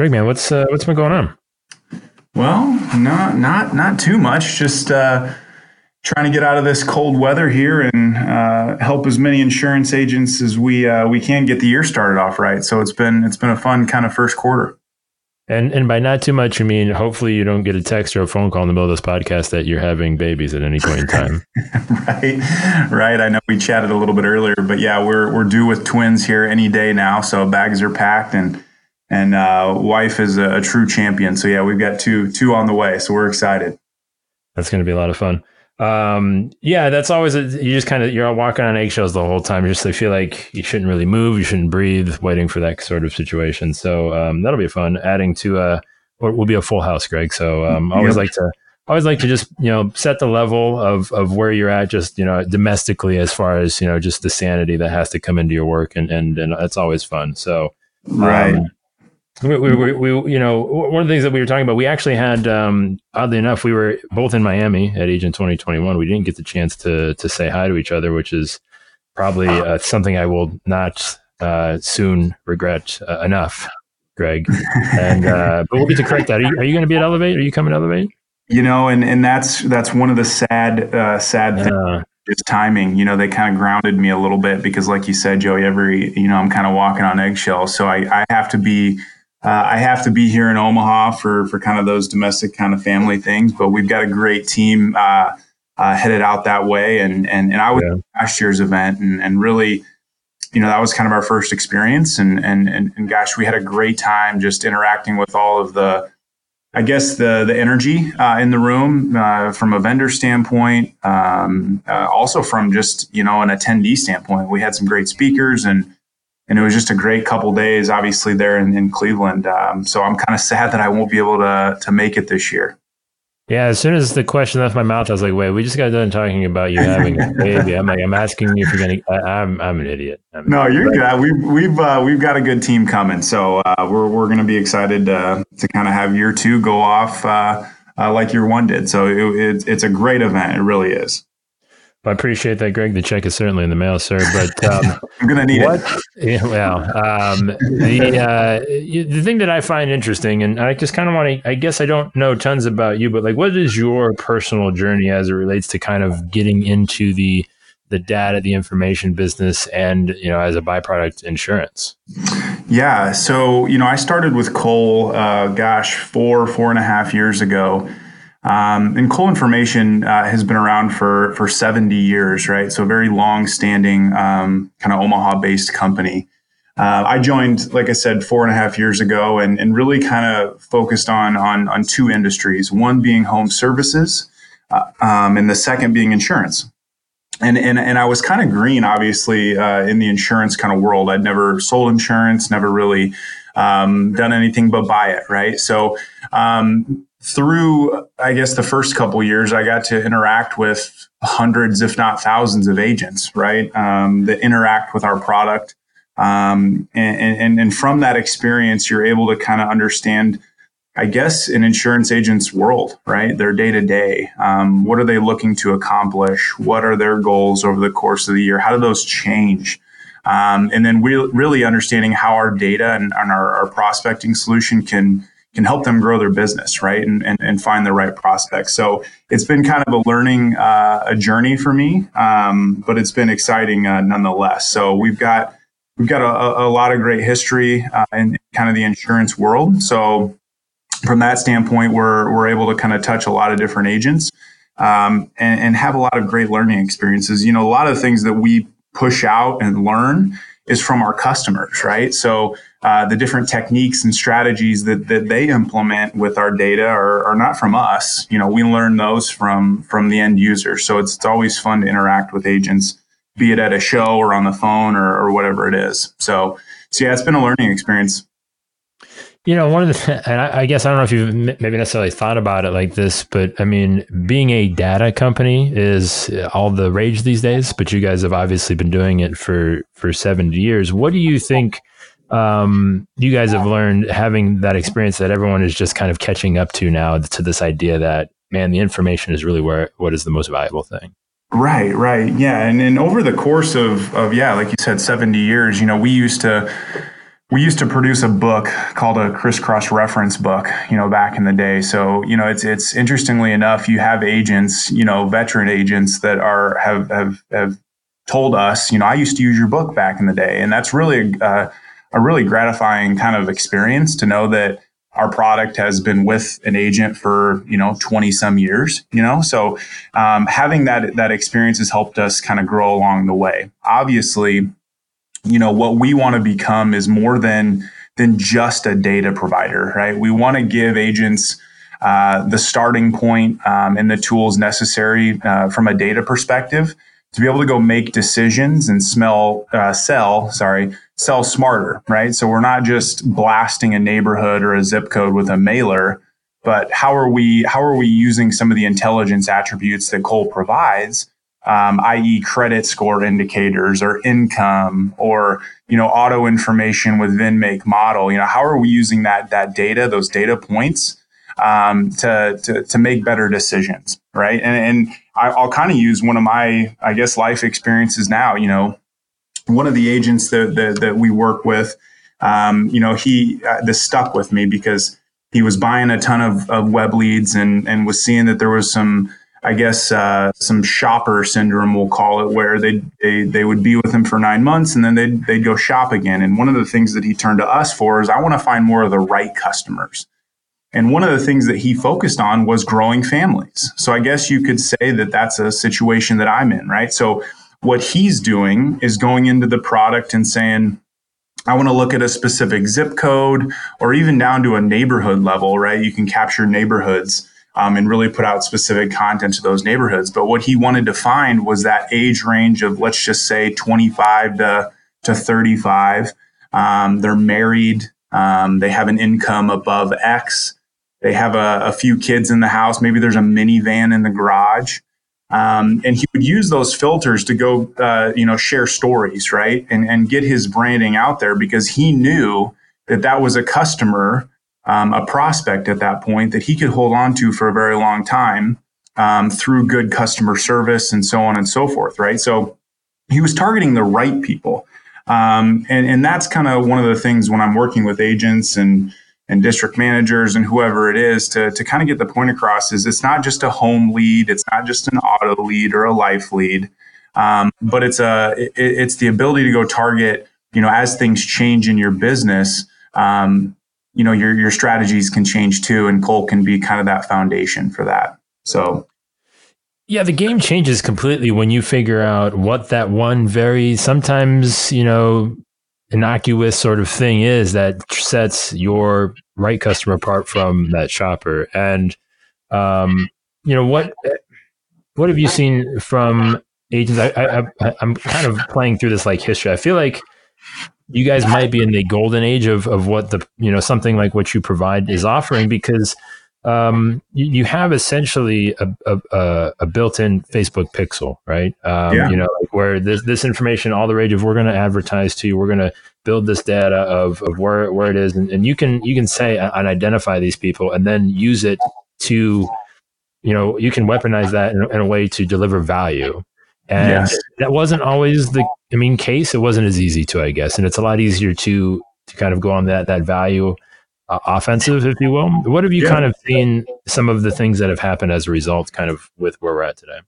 Greg, man, what's uh, what's been going on? Well, not not not too much. Just uh, trying to get out of this cold weather here and uh, help as many insurance agents as we uh, we can get the year started off right. So it's been it's been a fun kind of first quarter. And and by not too much, you mean hopefully you don't get a text or a phone call in the middle of this podcast that you're having babies at any point in time. right, right. I know we chatted a little bit earlier, but yeah, we're we're due with twins here any day now, so bags are packed and and uh, wife is a, a true champion. So yeah, we've got two two on the way, so we're excited. That's going to be a lot of fun. Um, yeah, that's always a, you just kind of you're walking on eggshells the whole time. You just I feel like you shouldn't really move, you shouldn't breathe, waiting for that sort of situation. So um, that'll be fun. Adding to uh, will be a full house, Greg. So um, always yep. like to always like to just you know set the level of of where you're at, just you know domestically as far as you know just the sanity that has to come into your work, and and and it's always fun. So right. Um, we, we, we, you know, one of the things that we were talking about, we actually had, um, oddly enough, we were both in Miami at Agent 2021. We didn't get the chance to to say hi to each other, which is probably uh, something I will not uh, soon regret uh, enough, Greg. And uh, but we'll get to correct that. Are you, you going to be at Elevate? Are you coming to Elevate? You know, and and that's that's one of the sad uh, sad things just timing. You know, they kind of grounded me a little bit because, like you said, Joey, every you know, I'm kind of walking on eggshells. So I, I have to be uh, I have to be here in Omaha for for kind of those domestic kind of family things, but we've got a great team uh, uh, headed out that way. And and and I was yeah. last year's event, and and really, you know, that was kind of our first experience. And and and, and gosh, we had a great time just interacting with all of the, I guess the the energy uh, in the room uh, from a vendor standpoint, um, uh, also from just you know an attendee standpoint. We had some great speakers and and it was just a great couple days, obviously there in, in Cleveland. Um, so I'm kind of sad that I won't be able to to make it this year. Yeah, as soon as the question left my mouth, I was like, "Wait, we just got done talking about you having a baby." I'm like, "I'm asking you if you're gonna." I, am I'm an idiot. I'm no, you're good. We've we've uh, we've got a good team coming, so uh, we're we're gonna be excited uh, to kind of have year two go off uh, uh, like year one did. So it, it, it's a great event. It really is. I appreciate that, Greg. The check is certainly in the mail, sir. But um, I'm going to need what, it. Yeah, well, um, the uh, the thing that I find interesting, and I just kind of want to, I guess I don't know tons about you, but like, what is your personal journey as it relates to kind of getting into the the data, the information business, and you know, as a byproduct, insurance? Yeah. So you know, I started with Cole, uh, gosh, four four and a half years ago. Um, and Cole Information uh, has been around for for 70 years, right? So a very long standing um, kind of Omaha based company. Uh, I joined, like I said, four and a half years ago, and, and really kind of focused on, on on two industries. One being home services, uh, um, and the second being insurance. And and and I was kind of green, obviously, uh, in the insurance kind of world. I'd never sold insurance, never really um, done anything but buy it, right? So um, through i guess the first couple years i got to interact with hundreds if not thousands of agents right um, that interact with our product. Um, and, and, and from that experience you're able to kind of understand i guess an insurance agent's world right their day to day what are they looking to accomplish? What are their goals over the course of the year? How do those change? Um, and then we, really understanding how our data and, and our, our prospecting solution can can help them grow their business, right, and and, and find the right prospects. So it's been kind of a learning uh, a journey for me, um, but it's been exciting uh, nonetheless. So we've got we've got a, a lot of great history uh, in kind of the insurance world. So from that standpoint, we're we're able to kind of touch a lot of different agents um, and, and have a lot of great learning experiences. You know, a lot of things that we push out and learn is from our customers, right? So uh, the different techniques and strategies that, that they implement with our data are, are not from us. You know, we learn those from from the end user. So it's, it's always fun to interact with agents, be it at a show or on the phone or, or whatever it is. So, so yeah, it's been a learning experience. You know, one of the, and I, I, guess I don't know if you've maybe necessarily thought about it like this, but I mean, being a data company is all the rage these days. But you guys have obviously been doing it for for seventy years. What do you think? um, you guys have learned having that experience that everyone is just kind of catching up to now to this idea that man, the information is really where what is the most valuable thing. Right, right, yeah, and and over the course of of yeah, like you said, seventy years, you know, we used to we used to produce a book called a crisscross reference book, you know, back in the day. So, you know, it's it's interestingly enough, you have agents, you know, veteran agents that are have have have told us, you know, I used to use your book back in the day, and that's really a, a really gratifying kind of experience to know that our product has been with an agent for you know 20 some years you know? So um, having that that experience has helped us kind of grow along the way. Obviously you know what we want to become is more than than just a data provider right? We want to give agents uh, the starting point, um, and the tools necessary uh, from a data perspective to be able to go make decisions and smell uh, sell sorry sell smarter right? So we're not just blasting a neighborhood or a zip code with a mailer but how are we how are we using some of the intelligence attributes that cole provides um, i.e., credit score indicators or income or you know auto information with VIN make model. You know, how are we using that that data, those data points, um, to, to to make better decisions, right? And, and I, I'll kind of use one of my, I guess, life experiences now. You know, one of the agents that that, that we work with, um, you know, he uh, this stuck with me because he was buying a ton of, of web leads and and was seeing that there was some I guess uh, some shopper syndrome, we'll call it, where they they they would be with him for nine months and then they'd they'd go shop again. And one of the things that he turned to us for is I want to find more of the right customers. And one of the things that he focused on was growing families. So I guess you could say that that's a situation that I'm in, right? So what he's doing is going into the product and saying, I want to look at a specific zip code or even down to a neighborhood level, right? You can capture neighborhoods um, and really put out specific content to those neighborhoods. But what he wanted to find was that age range of, let's just say, 25 to, to 35. Um, they're married. Um, they have an income above X. They have a, a, few kids in the house. Maybe there's a minivan in the garage. Um, and he would use those filters to go, uh, you know, share stories, right, and and get his branding out there because he knew that that was a customer um, a prospect at that point that he could hold on to for a very long time um, through good customer service and so on and so forth, right? So he was targeting the right people. Um, and, and that's kind of one of the things when I'm working with agents and and district managers and whoever it is to, to kind of get the point across is it's not just a home lead, it's not just an auto lead or a life lead, um, but it's a it, it's the ability to go target you know as things change in your business um, you know your your strategies can change too and cole can be kind of that foundation for that. So yeah the game changes completely when you figure out what that one very sometimes you know innocuous sort of thing is that sets your right customer apart from that shopper. And um you know what what have you seen from agents? I, I, I i'm kind of playing through this like history. I feel like you guys might be in the golden age of, of what the you know something like what you provide is offering because um, you, you, have essentially a, a, a, built-in Facebook pixel, right? Um, yeah. You know, like where this this information, all the rage of we're going to advertise to you, we're going to build this data of, of where where it is, and, and you can you can say and identify these people, and then use it to, you know, you can weaponize that in, in a way to deliver value. And yes. that wasn't always the I mean case. It wasn't as easy to, I guess, and it's a lot easier to to kind of go on that that value uh, offensive, if you will. What have you yeah. kind of seen some of the things that have happened as a result, kind of with where we're at today?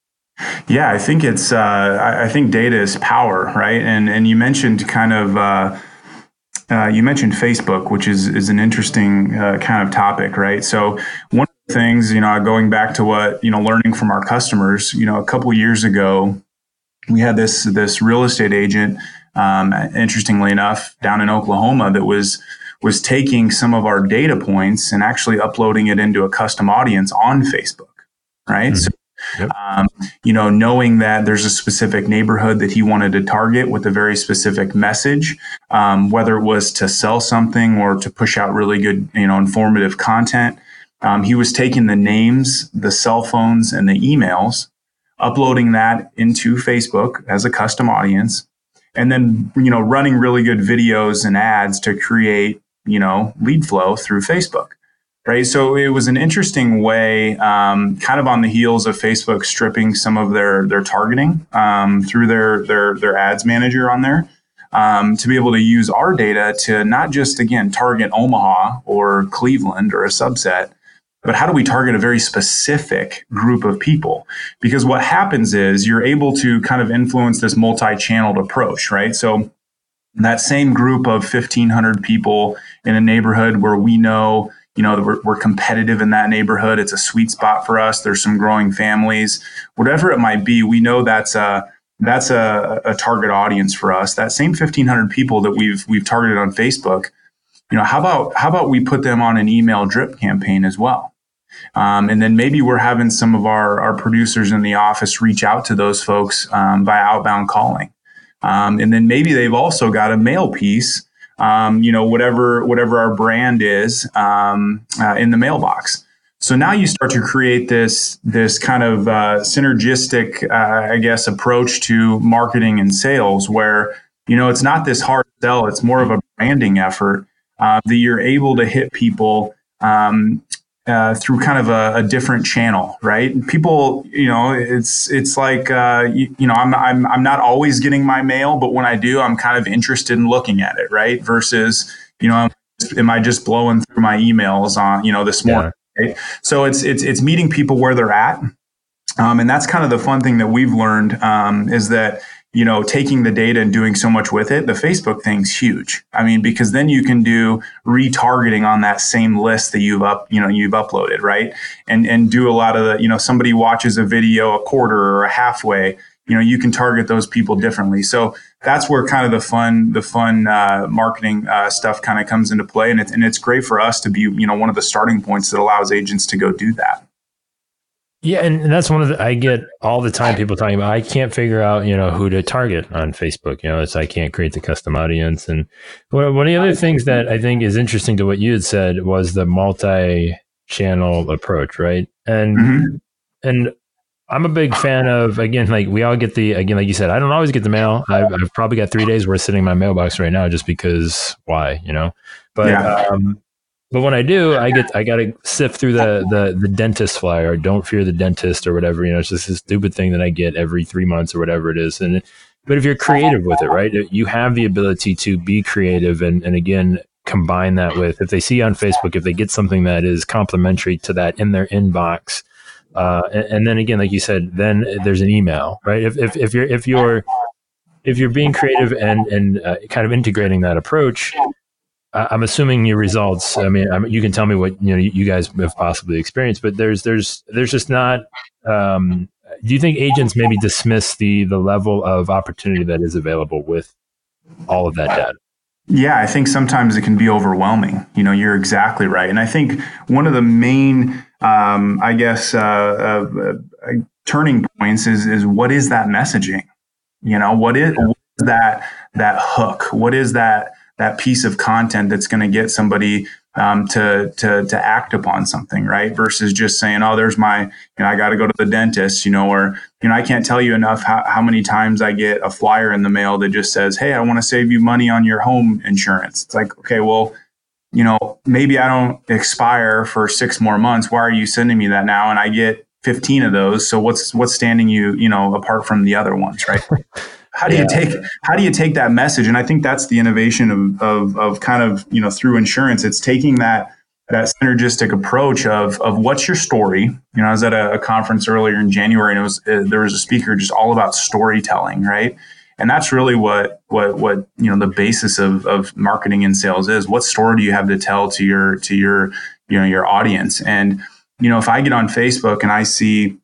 Yeah, I think it's uh, I, think data is power, right? And and you mentioned kind of. Uh, uh, you mentioned Facebook, which is is an interesting uh, kind of topic, right? So one of the things, you know, going back to what you know, learning from our customers, you know, a couple years ago, we had this this real estate agent, um, interestingly enough, down in Oklahoma that was was taking some of our data points and actually uploading it into a custom audience on Facebook, right? Mm-hmm. So, yep. um, you know, knowing that there's a specific neighborhood that he wanted to target with a very specific message, um, whether it was to sell something or to push out really good, you know, informative content. Um, he was taking the names, the cell phones, and the emails uploading that into Facebook as a custom audience, and then you know running really good videos and ads to create you know lead flow through Facebook. Right, so it was an interesting way, um, kind of on the heels of Facebook stripping some of their their targeting um, through their their their ads manager on there. um, to be able to use our data to not just again target Omaha or Cleveland or a subset, but how do we target a very specific group of people? Because what happens is you're able to kind of influence this multi-channeled approach, right? So that same group of 1500 people in a neighborhood where we know you know we're, we're, competitive in that neighborhood it's a sweet spot for us there's some growing families whatever it might be we know that's a that's a, a target audience for us that same 1500 people that we've we've targeted on facebook you know how about how about we put them on an email drip campaign as well um, and then maybe we're having some of our, our producers in the office reach out to those folks um, by outbound calling um, and then maybe they've also got a mail piece um, you know, whatever whatever our brand is um, uh, in the mailbox. So now you start to create this this kind of uh, synergistic, uh, I guess, approach to marketing and sales, where you know it's not this hard sell; it's more of a branding effort uh, that you're able to hit people um, uh, through kind of a, a, different channel, right? People, you know, it's it's like uh, you, you, know, I'm, I'm I'm not always getting my mail, but when I do, I'm kind of interested in looking at it, right? Versus, you know, am I just blowing through my emails on, you know, this morning? Yeah. Right? So it's it's it's meeting people where they're at, um, and that's kind of the fun thing that we've learned um, is that you know, taking the data and doing so much with it, the Facebook thing's huge. I mean, because then you can do retargeting on that same list that you've up, you know, you've uploaded, right? And and do a lot of the, you know, somebody watches a video a quarter or a halfway, you know, you can target those people differently. So that's where kind of the fun, the fun uh, marketing uh, stuff kind of comes into play, and it's and it's great for us to be, you know, one of the starting points that allows agents to go do that. Yeah, and, that's one of the I get all the time people talking about I can't figure out, you know, who to target on Facebook. You know, it's I can't create the custom audience. And one of the other things that I think is interesting to what you had said was the multi channel approach, right? And mm-hmm. and I'm a big fan of again, like we all get the again, like you said, I don't always get the mail. I've, I've probably got three days worth sitting in my mailbox right now just because why, you know? But yeah. um, but when I do, I get I got to sift through the, the the dentist flyer. Don't fear the dentist or whatever. You know, it's just this stupid thing that I get every three months or whatever it is. And but if you're creative with it, right, you have the ability to be creative and and again combine that with if they see on Facebook if they get something that is complementary to that in their inbox. Uh, and, and then again, like you said, then there's an email, right? If, if, if you're if you're if you're being creative and and uh, kind of integrating that approach, I'm assuming your results. I mean, you can tell me what you know you guys have possibly experienced, but there's there's there's just not. Um, do you think agents maybe dismiss the the level of opportunity that is available with all of that data? Yeah, I think sometimes it can be overwhelming. You know, you're exactly right, and I think one of the main, um, I guess, uh, uh, uh, turning points is is what is that messaging? You know, what is, what is that that hook? What is that? That piece of content that's going to get somebody um, to to to act upon something, right? Versus just saying, "Oh, there's my, you know, I got to go to the dentist," you know, or you know, I can't tell you enough how, how many times I get a flyer in the mail that just says, "Hey, I want to save you money on your home insurance." It's like, okay, well, you know, maybe I don't expire for six more months. Why are you sending me that now? And I get 15 of those. So what's what's standing you, you know, apart from the other ones, right? how do yeah. you take how do you take that message? And i think that's the innovation of, of, of kind of you know through insurance. It's taking that that synergistic approach of of what's your story? You know i was at a, a conference earlier in january and it was uh, there was a speaker just all about storytelling right? And that's really what what what you know the basis of of marketing and sales is. What story do you have to tell to your to your you know your audience? And you know if i get on facebook and i see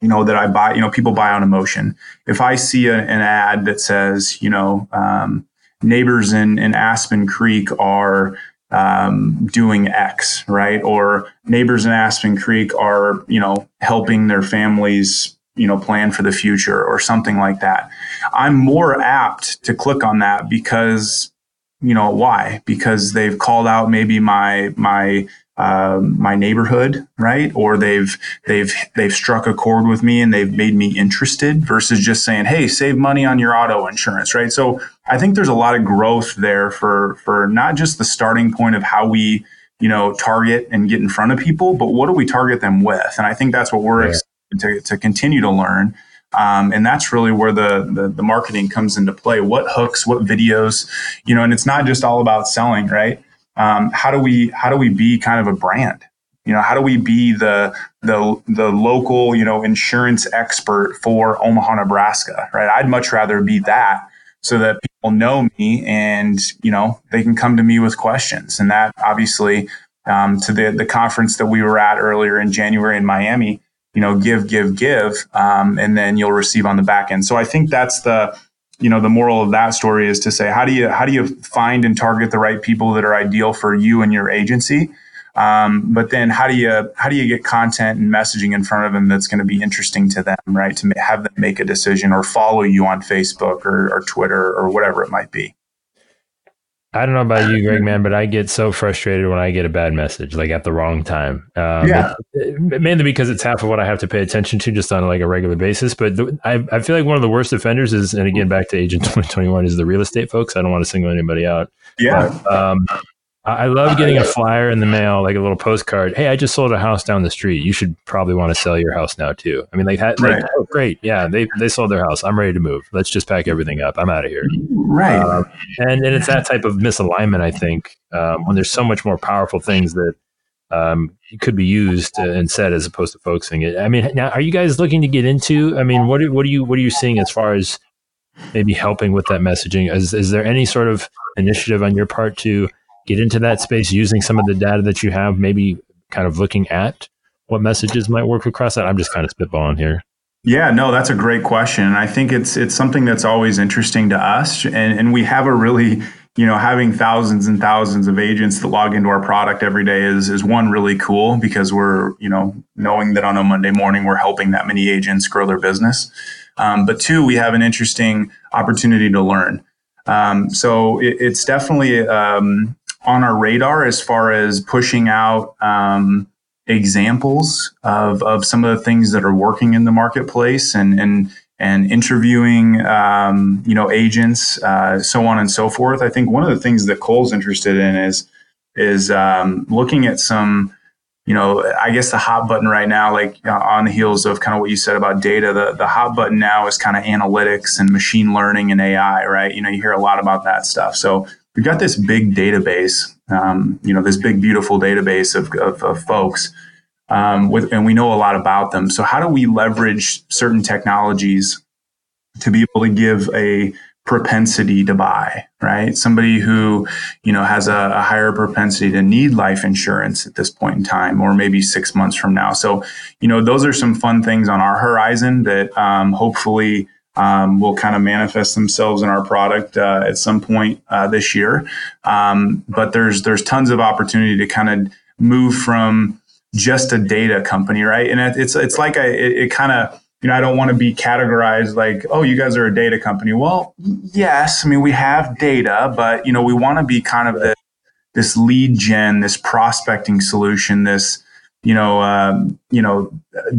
you know that I buy. You know, people buy on emotion. If I see a, an ad that says, you know, um, neighbors in in Aspen Creek are um, doing X, right? Or neighbors in Aspen Creek are, you know, helping their families, you know, plan for the future or something like that. I'm more apt to click on that because, you know, why? Because they've called out maybe my my um, my neighborhood, right? Or they've they've they've struck a chord with me and they've made me interested versus just saying, "Hey, save money on your auto insurance," right? So I think there's a lot of growth there for for not just the starting point of how we you know target and get in front of people, but what do we target them with? And I think that's what we're yeah. excited to to continue to learn. Um, and that's really where the, the, the marketing comes into play. What hooks, what videos, you know, and it's not just all about selling, right? Um, how do we how do we be kind of a brand? You know, how do we be the the the local you know insurance expert for Omaha, Nebraska? Right? I'd much rather be that so that people know me and you know they can come to me with questions. And that obviously um, to the the conference that we were at earlier in January in Miami you know, give, give, give, um, and then you'll receive on the back end. So I think that's the, you know, the moral of that story is to say, how do you, how do you find and target the right people that are ideal for you and your agency? Um, but then how do you, how do you get content and messaging in front of them that's going to be interesting to them, right? To have them make a decision or follow you on Facebook or, or Twitter or whatever it might be. I don't know about you, Greg, man, but I get so frustrated when I get a bad message, like at the wrong time. Um, yeah. mainly because it's half of what I have to pay attention to just on like a regular basis. But the, I, I feel like one of the worst offenders is, and again, back to Agent 2021, is the real estate folks. I don't want to single anybody out. Yeah. But, um, I love getting a flyer in the mail, like a little postcard. Hey, I just sold a house down the street. You should probably want to sell your house now too. I mean, like, that, right. like oh, great, yeah, they they sold their house. I'm ready to move. Let's just pack everything up. I'm out of here. Right. Um, and and it's that type of misalignment. I think um, when there's so much more powerful things that um, could be used and said as opposed to focusing it. I mean, now are you guys looking to get into? I mean, what what are you what are you seeing as far as maybe helping with that messaging? Is is there any sort of initiative on your part to get into that space using some of the data that you have, maybe kind of looking at what messages might work across that? I'm just kind of spitballing here. Yeah, no, that's a great question. And I think it's it's something that's always interesting to us. And, and we have a really, you know, having thousands and thousands of agents that log into our product every day is is one really cool because we're, you know, knowing that on a Monday morning we're helping that many agents grow their business. Um, but two, we have an interesting opportunity to learn. Um, so it, it's definitely um, on our radar as far as pushing out um, examples of, of some of the things that are working in the marketplace and and and interviewing um, you know agents uh, so on and so forth. I think one of the things that cole's interested in is is um, looking at some you know i guess the hot button right now like uh, on the heels of kind of what you said about data the, the hot button now is kind of analytics and machine learning and ai right? You know you hear a lot about that stuff. So we've got this big database, um, you know, this big, beautiful database of, of, of folks. Um, with, and we know a lot about them. So how do we leverage certain technologies to be able to give a propensity to buy, right? Somebody who, you know, has a, a, higher propensity to need life insurance at this point in time, or maybe six months from now. So, you know, those are some fun things on our horizon that um, hopefully um, will kind of manifest themselves in our product uh, at some point uh, this year. Um, but there's there's tons of opportunity to kind of move from just a data company, right? And it's it's like I, it, it kind of you know I don't want to be categorized like oh you guys are a data company. Well, yes, I mean we have data, but you know we want to be kind of the, this lead gen, this prospecting solution, this you know um, you know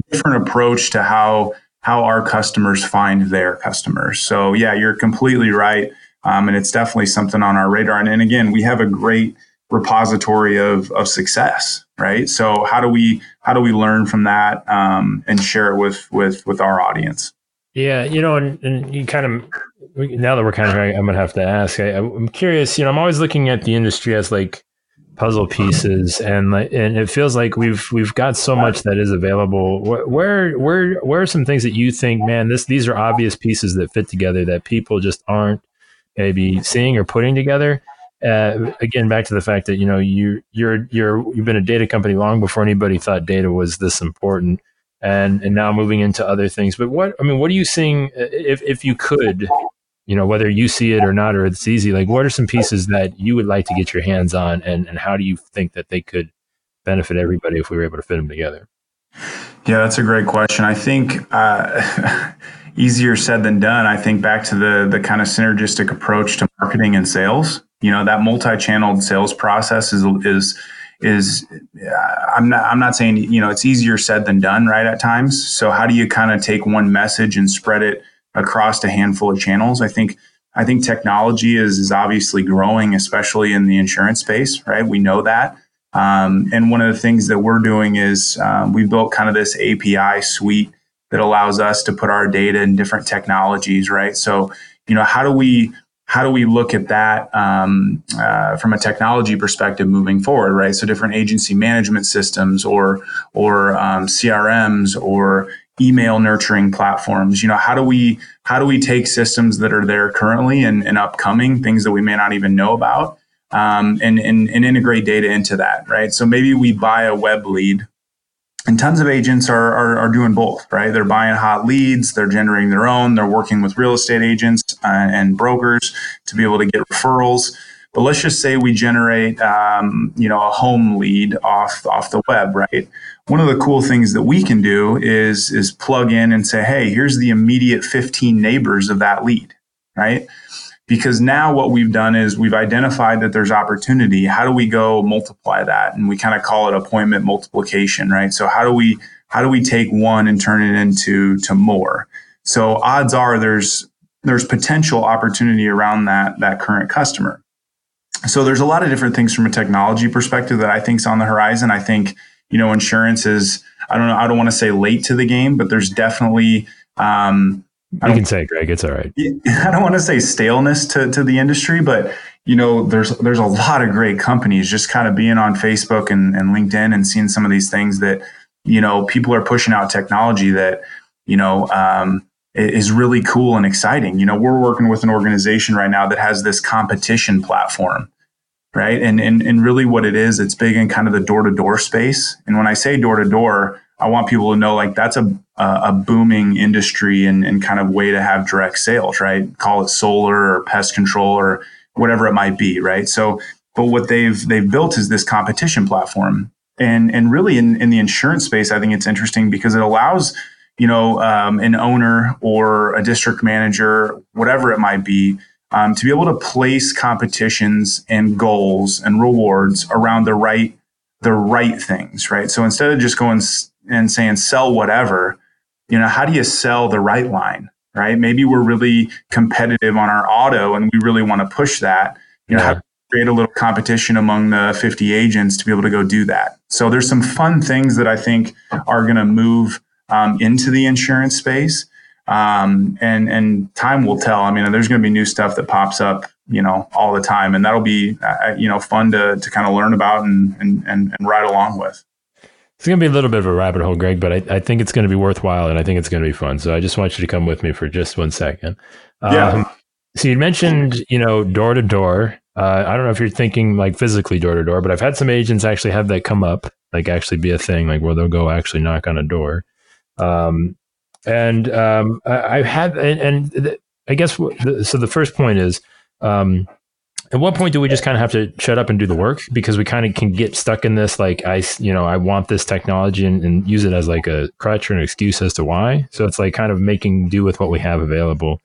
different approach to how how our customers find their customers. So yeah, you're completely right. Um, and it's definitely something on our radar. And, and again, we have a great repository of, of success, right? So how do we how do we learn from that um, and share it with with with our audience? Yeah, you know, and, and you kind of now that we're kind of, I'm gonna have to ask. I, I'm curious. You know, I'm always looking at the industry as like puzzle pieces and and it feels like we've we've got so much that is available. Where where where are some things that you think man this these are obvious pieces that fit together that people just aren't maybe seeing or putting together? Uh, again back to the fact that you know you you're you're you've been a data company long before anybody thought data was this important and and now moving into other things. But what i mean what are you seeing if if you could you know whether you see it or not or it's easy like what are some pieces that you would like to get your hands on and, and how do you think that they could benefit everybody if we were able to fit them together? Yeah that's a great question. I think uh, easier said than done. I think back to the the kind of synergistic approach to marketing and sales. You know that multi-channeled sales process is is is I'm not I'm not saying you know it's easier said than done right at times. So how do you kind of take one message and spread it across a handful of channels. I think I think technology is is obviously growing, especially in the insurance space. Right, we know that. Um, and one of the things that we're doing is um, we built kind of this API suite that allows us to put our data in different technologies, right? So, you know, how do we how do we look at that um, uh, from a technology perspective moving forward, right? So different agency management systems or or um, CRMs or email nurturing platforms. You know, how do we how do we take systems that are there currently and, and upcoming things that we may not even know about um, and, and and integrate data into that, right? So maybe we buy a web lead and tons of agents are, are, are, doing both, right? They're buying hot leads, they're generating their own, they're working with real estate agents uh, and brokers to be able to get referrals. But let's just say we generate, um, you know, a home lead off off the web, right? One of the cool things that we can do is is plug in and say, hey, here's the immediate 15 neighbors of that lead, right? because now what we've done is we've identified that there's opportunity. How do we go multiply that? And we kind of call it appointment multiplication, right? So how do we how do we take one and turn it into to more? So odds are there's there's potential opportunity around that that current customer. So there's a lot of different things from a technology perspective that I think is on the horizon. I think you know insurance is I don't know I don't want to say late to the game, but there's definitely um, you can say, Greg, it's all right. I don't want to say staleness to, to the industry, but you know, there's there's a lot of great companies just kind of being on Facebook and, and LinkedIn and seeing some of these things that, you know, people are pushing out technology that, you know, um, is really cool and exciting. You know, we're working with an organization right now that has this competition platform, right? And and and really what it is, it's big in kind of the door to door space. And when I say door to door, I want people to know like that's a a booming industry and, and kind of way to have direct sales, right? Call it solar or pest control or whatever it might be, right? So, but what they've they've built is this competition platform, and and really in in the insurance space, I think it's interesting because it allows you know um, an owner or a district manager, whatever it might be, um, to be able to place competitions and goals and rewards around the right the right things, right? So instead of just going and saying sell whatever, you know, how do you sell the right line, right? Maybe we're really competitive on our auto and we really want to push that. You know, yeah. how to create a little competition among the 50 agents to be able to go do that. So there's some fun things that I think are going to move um, into the insurance space. Um, and and time will tell. I mean, there's going to be new stuff that pops up, you know, all the time, and that'll be, uh, you know, fun to to kind of learn about and and and, and ride along with. It's going to be a little bit of a rabbit hole, Greg, but I, I think it's going to be worthwhile and I think it's going to be fun. So I just want you to come with me for just one second. Yeah. Um, so you mentioned, you know, door to door. Uh, I don't know if you're thinking like physically door to door, but I've had some agents actually have that come up, like actually be a thing, like where they'll go actually knock on a door. Um, and um, I, have had, and, and I guess so. The first point is, um, at what point do we just kind of have to shut up and do the work? Because we kind of can get stuck in this like i you know i want this technology and, and, use it as like a crutch or an excuse as to why. So it's like kind of making do with what we have available.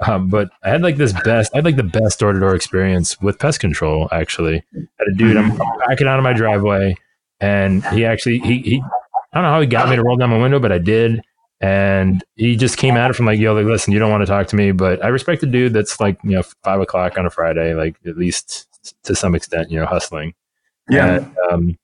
Um, but i had like this best i had like the best door-to-door experience with pest control actually. I had a dude i'm backing out of my driveway and he actually he, he i don't know how he got me to roll down my window but i did and he just came at it from like, yo, like, listen, you don't want to talk to me, but I respect a dude that's like, you know, five o'clock on a Friday, like at least to some extent, you know, hustling. Yeah. And, um,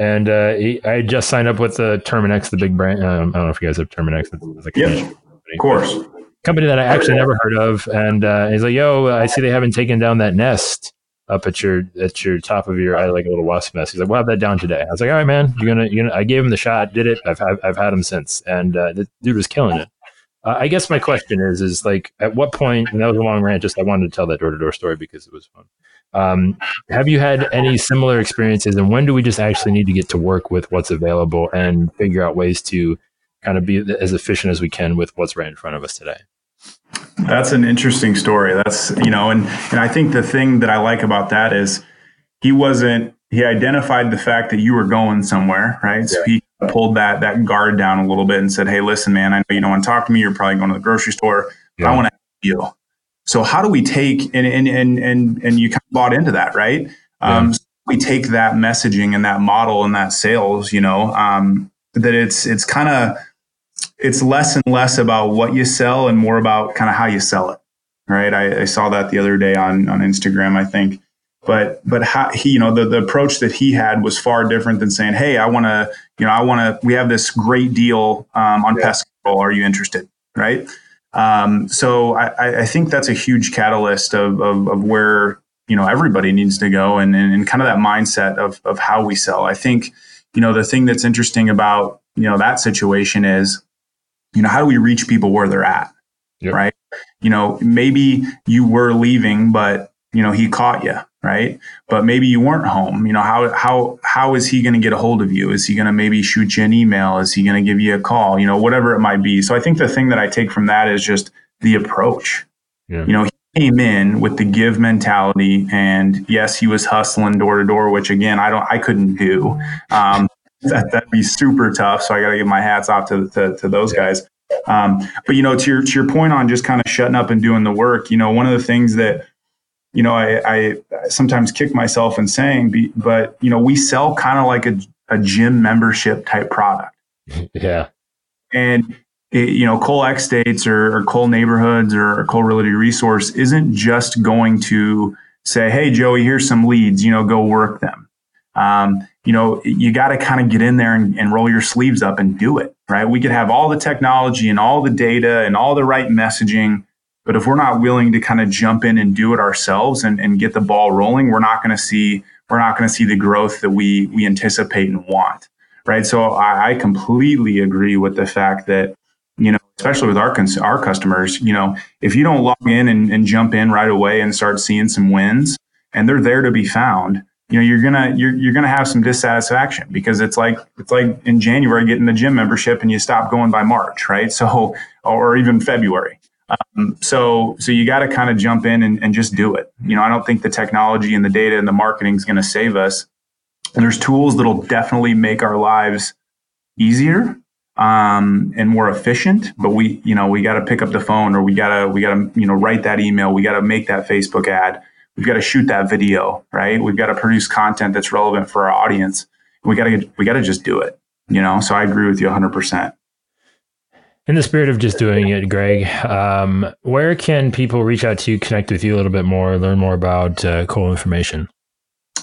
and uh, he, I just signed up with the Terminix, the big brand. Um, I don't know if you guys have Terminix. It's like yeah, of course. Company that I actually never heard of. And uh, he's like, yo, I see they haven't taken down that nest up at your at your top of your I like a little wasp nest. He's like, "We'll have that down today." I was like, "All right, man, you're gonna you gonna." I gave him the shot, did it. I've I've, I've had him since, and uh, the dude was killing it. Uh, I guess my question is is like, at what point? And that was a long rant. Just I wanted to tell that door to door story because it was fun. Um, have you had any similar experiences, and when do we just actually need to get to work with what's available and figure out ways to kind of be as efficient as we can with what's right in front of us today? That's an interesting story. That's you know, and and I think the thing that I like about that is he wasn't he identified the fact that you were going somewhere, right? So he pulled that that guard down a little bit and said, "Hey, listen, man, I know you don't want to talk to me. You're probably going to the grocery store. Yeah. I want to help you." So how do we take and and and and and you kind of bought into that, right? Yeah. Um, so we take that messaging and that model and that sales, you know, um, that it's it's kind of it's less and less about what you sell and more about kind of how you sell it. Right. I, I saw that the other day on, on Instagram, I think. But but how he, you know, the, the approach that he had was far different than saying, Hey, I wanna, you know, I wanna we have this great deal um, on yeah. pest role. Are you interested? Right. Um, so I, I, think that's a huge catalyst of, of, of, where you know everybody needs to go and, and, and kind of that mindset of, of how we sell. I think you know the thing that's interesting about you know that situation is you know how do we reach people where they're at yep. right? You know maybe you were leaving but you know he caught you right? But maybe you weren't home. You know how how how is he going to get a hold of you? Is he going to maybe shoot you an email? Is he going to give you a call? You know whatever it might be. So i think the thing that i take from that is just the approach. Yeah. you know he came in with the give mentality and yes he was hustling door to door which again i don't i couldn't do. Um, that, that'd be super tough so i got to give my hats off to, to, to those guys um, but you know to your to your point on just kind of shutting up and doing the work you know one of the things that you know, I, I sometimes kick myself in saying, but you know, we sell kind of like a, a gym membership type product. Yeah. And it, you know, Cole X Dates or, or Cole Neighborhoods or Cole Realty Resource isn't just going to say, "Hey, Joey, here's some leads. You know, go work them." Um, you know, you got to kind of get in there and, and roll your sleeves up and do it. Right? We could have all the technology and all the data and all the right messaging but if we're not willing to kind of jump in and do it ourselves and, and get the ball rolling, we're not going to see we're not going to see the growth that we we anticipate and want. Right. So I, I completely agree with the fact that you know, especially with our cons- our customers, you know, if you don't log in and, and jump in right away and start seeing some wins, and they're there to be found, you know, you're gonna you're you're gonna have some dissatisfaction because it's like it's like in January getting the gym membership and you stop going by March, right? So or even February. Um, so, so you got to kind of jump in and, and just do it. You know, I don't think the technology and the data and the marketing is going to save us. And there's tools that'll definitely make our lives easier um, and more efficient. But we, you know, we got to pick up the phone or we got to, we got to, you know, write that email. We got to make that Facebook ad. We've got to shoot that video, right? We've got to produce content that's relevant for our audience. We got to, we got to just do it. You know, so I agree with you 100. percent in the spirit of just doing it, Greg, um, where can people reach out to you, connect with you a little bit more, learn more about uh, Cole Information?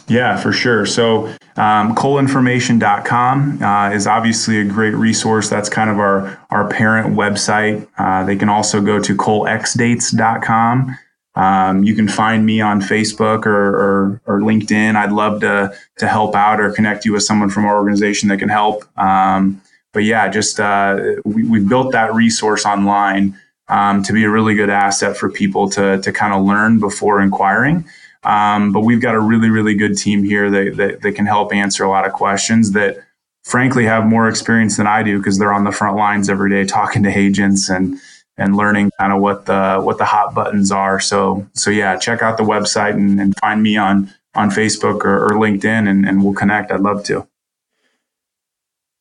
Yeah, for sure. So, um, coleinformation.com uh, is obviously a great resource. That's kind of our, our parent website. Uh, they can also go to colexdates.com. Um, you can find me on Facebook or, or, or, LinkedIn. I'd love to, to help out or connect you with someone from our organization that can help. Um, but yeah, just uh, we, we built that resource online um, to be a really good asset for people to to kind of learn before inquiring. Um, but we've got a really really good team here that, that, that can help answer a lot of questions that frankly have more experience than I do because they're on the front lines every day talking to agents and and learning kind of what the what the hot buttons are. So so yeah, check out the website and, and find me on on Facebook or, or LinkedIn and, and we'll connect. I'd love to.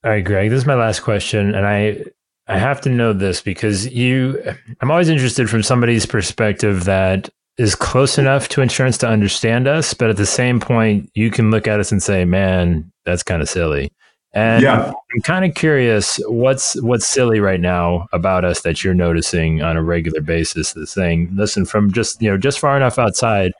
All right, Greg, this is my last question. And I, I have to know this because you, I'm always interested from somebody's perspective that is close enough to insurance to understand us, but at the same point, you can look at us and say, man, that's kind of silly. And yeah. I'm kind of curious what's what's silly right now about us that you're noticing on a regular basis. The saying, listen, from just you know just far enough outside,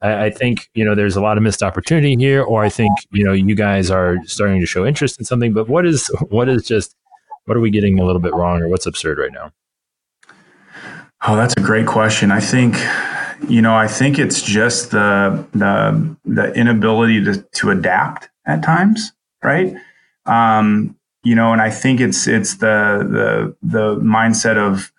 I, I, think you know there's a lot of missed opportunity here, or I think you know you guys are starting to show interest in something. But what is what is just what are we getting a little bit wrong, or what's absurd right now? Oh, that's a great question. I think you know I think it's just the the the inability to to adapt at times, right? Um, you know, and I think it's it's the the the mindset of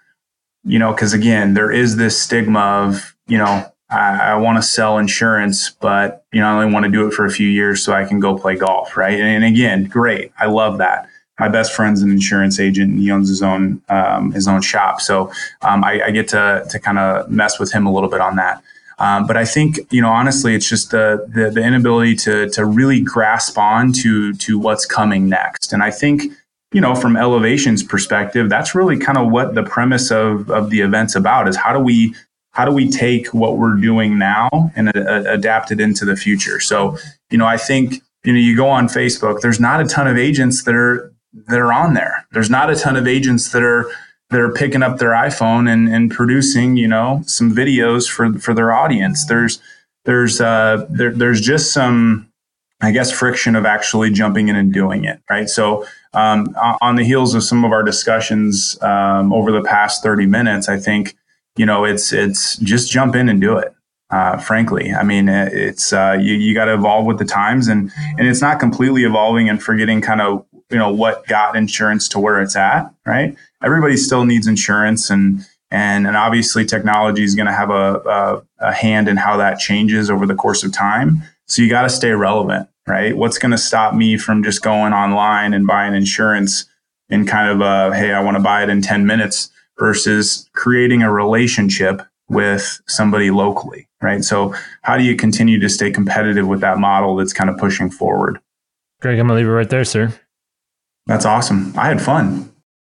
you know because again there is this stigma of you know I, I want to sell insurance, but you know, I only want to do it for a few years so I can go play golf, right? And, and again, great, I love that. My best friend's an insurance agent, and he owns his own um, his own shop, so um, I, I, get to to kind of mess with him a little bit on that. Um, but I think you know, honestly, it's just the, the the inability to to really grasp on to to what's coming next, and I think you know, from Elevation's perspective, that's really kind of what the premise of, of the event's about is how do we how do we take what we're doing now and uh, adapt it into the future? So, you know, I think you know you go on Facebook. There's not a ton of agents that are that are on there. There's not a ton of agents that are that are picking up their iPhone and, and producing, you know, some videos for for their audience. There's there's uh there, there's just some I guess, friction of actually jumping in and doing it, right? So, um, on the heels of some of our discussions um, over the past 30 minutes, I think, you know, it's it's just jump in and do it. Uh, frankly, I mean, it's uh, you, you got to evolve with the times, and and it's not completely evolving and forgetting kind of you know what got insurance to where it's at, right? Everybody still needs insurance, and and and obviously technology is going to have a, a a hand in how that changes over the course of time. So you got to stay relevant, right? What's going to stop me from just going online and buying insurance in kind of a, hey, I want to buy it in 10 minutes versus creating a relationship with somebody locally, right? So how do you continue to stay competitive with that model that's kind of pushing forward? Greg, I'm going to leave it right there, sir. That's awesome. I had fun.